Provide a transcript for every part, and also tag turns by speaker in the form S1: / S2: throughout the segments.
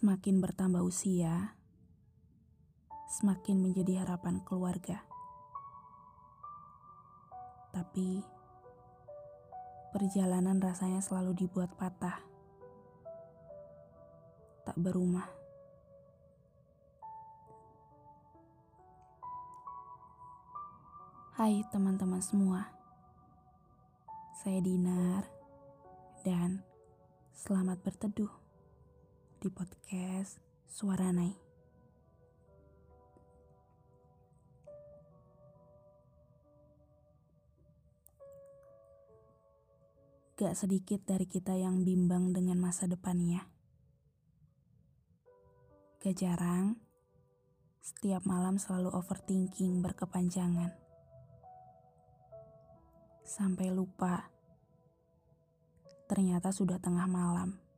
S1: Semakin bertambah usia, semakin menjadi harapan keluarga. Tapi perjalanan rasanya selalu dibuat patah, tak berumah. Hai teman-teman semua, saya Dinar dan selamat berteduh di podcast Suara Nai. Gak sedikit dari kita yang bimbang dengan masa depannya. Gak jarang, setiap malam selalu overthinking berkepanjangan. Sampai lupa, ternyata sudah tengah malam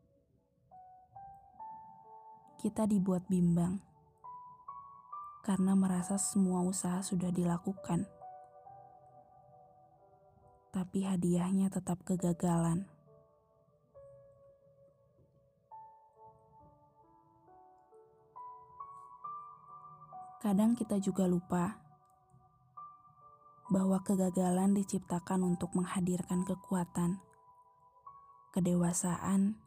S1: kita dibuat bimbang karena merasa semua usaha sudah dilakukan, tapi hadiahnya tetap kegagalan. Kadang kita juga lupa bahwa kegagalan diciptakan untuk menghadirkan kekuatan, kedewasaan,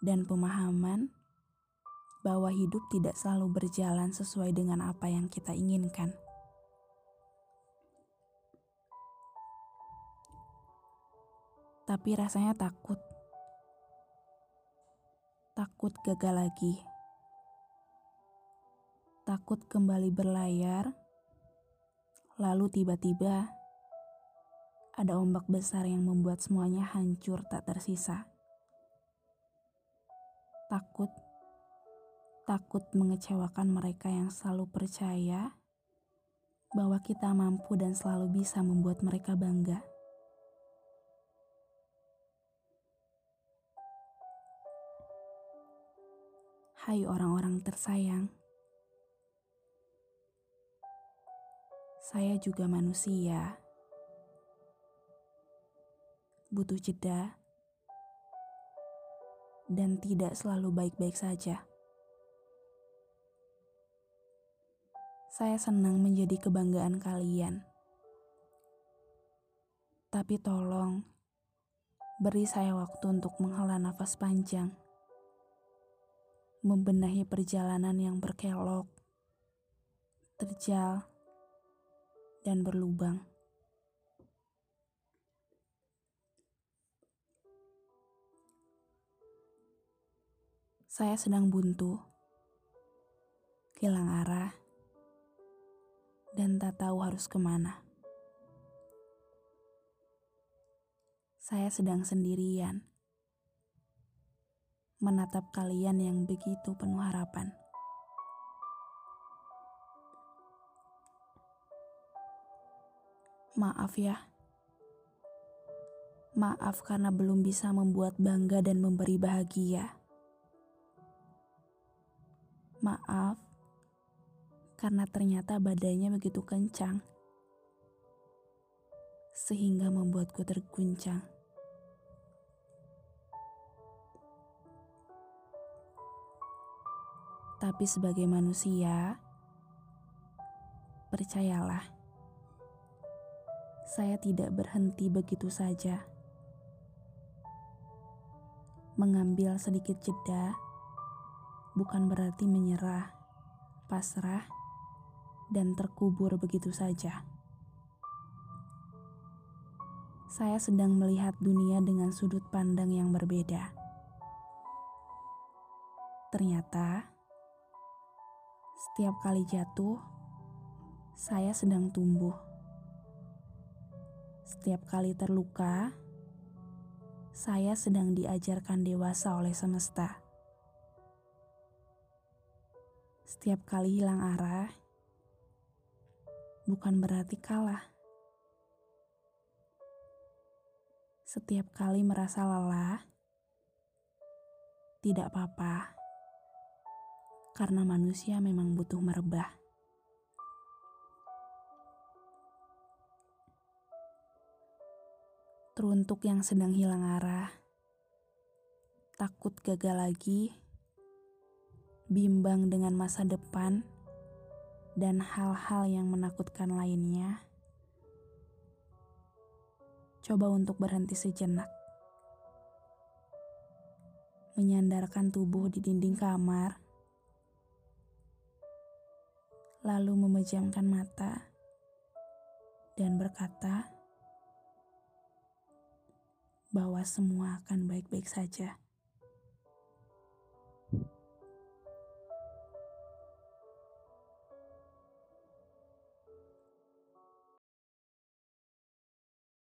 S1: dan pemahaman bahwa hidup tidak selalu berjalan sesuai dengan apa yang kita inginkan. Tapi rasanya takut. Takut gagal lagi. Takut kembali berlayar. Lalu tiba-tiba ada ombak besar yang membuat semuanya hancur tak tersisa. Takut takut mengecewakan mereka yang selalu percaya bahwa kita mampu dan selalu bisa membuat mereka bangga. Hai orang-orang tersayang, saya juga manusia, butuh jeda, dan tidak selalu baik-baik saja. Saya senang menjadi kebanggaan kalian. Tapi tolong, beri saya waktu untuk menghela nafas panjang. Membenahi perjalanan yang berkelok, terjal, dan berlubang. Saya sedang buntu, hilang arah, dan tak tahu harus ke mana. Saya sedang sendirian, menatap kalian yang begitu penuh harapan. Maaf ya. Maaf karena belum bisa membuat bangga dan memberi bahagia. Maaf karena ternyata badainya begitu kencang, sehingga membuatku terguncang. Tapi sebagai manusia, percayalah, saya tidak berhenti begitu saja. Mengambil sedikit jeda bukan berarti menyerah, pasrah, dan terkubur begitu saja. Saya sedang melihat dunia dengan sudut pandang yang berbeda. Ternyata, setiap kali jatuh, saya sedang tumbuh. Setiap kali terluka, saya sedang diajarkan dewasa oleh semesta. Setiap kali hilang arah, bukan berarti kalah. Setiap kali merasa lelah, tidak apa-apa, karena manusia memang butuh merebah. Teruntuk yang sedang hilang arah, takut gagal lagi, bimbang dengan masa depan, dan hal-hal yang menakutkan lainnya, coba untuk berhenti sejenak. Menyandarkan tubuh di dinding kamar, lalu memejamkan mata dan berkata bahwa semua akan baik-baik saja.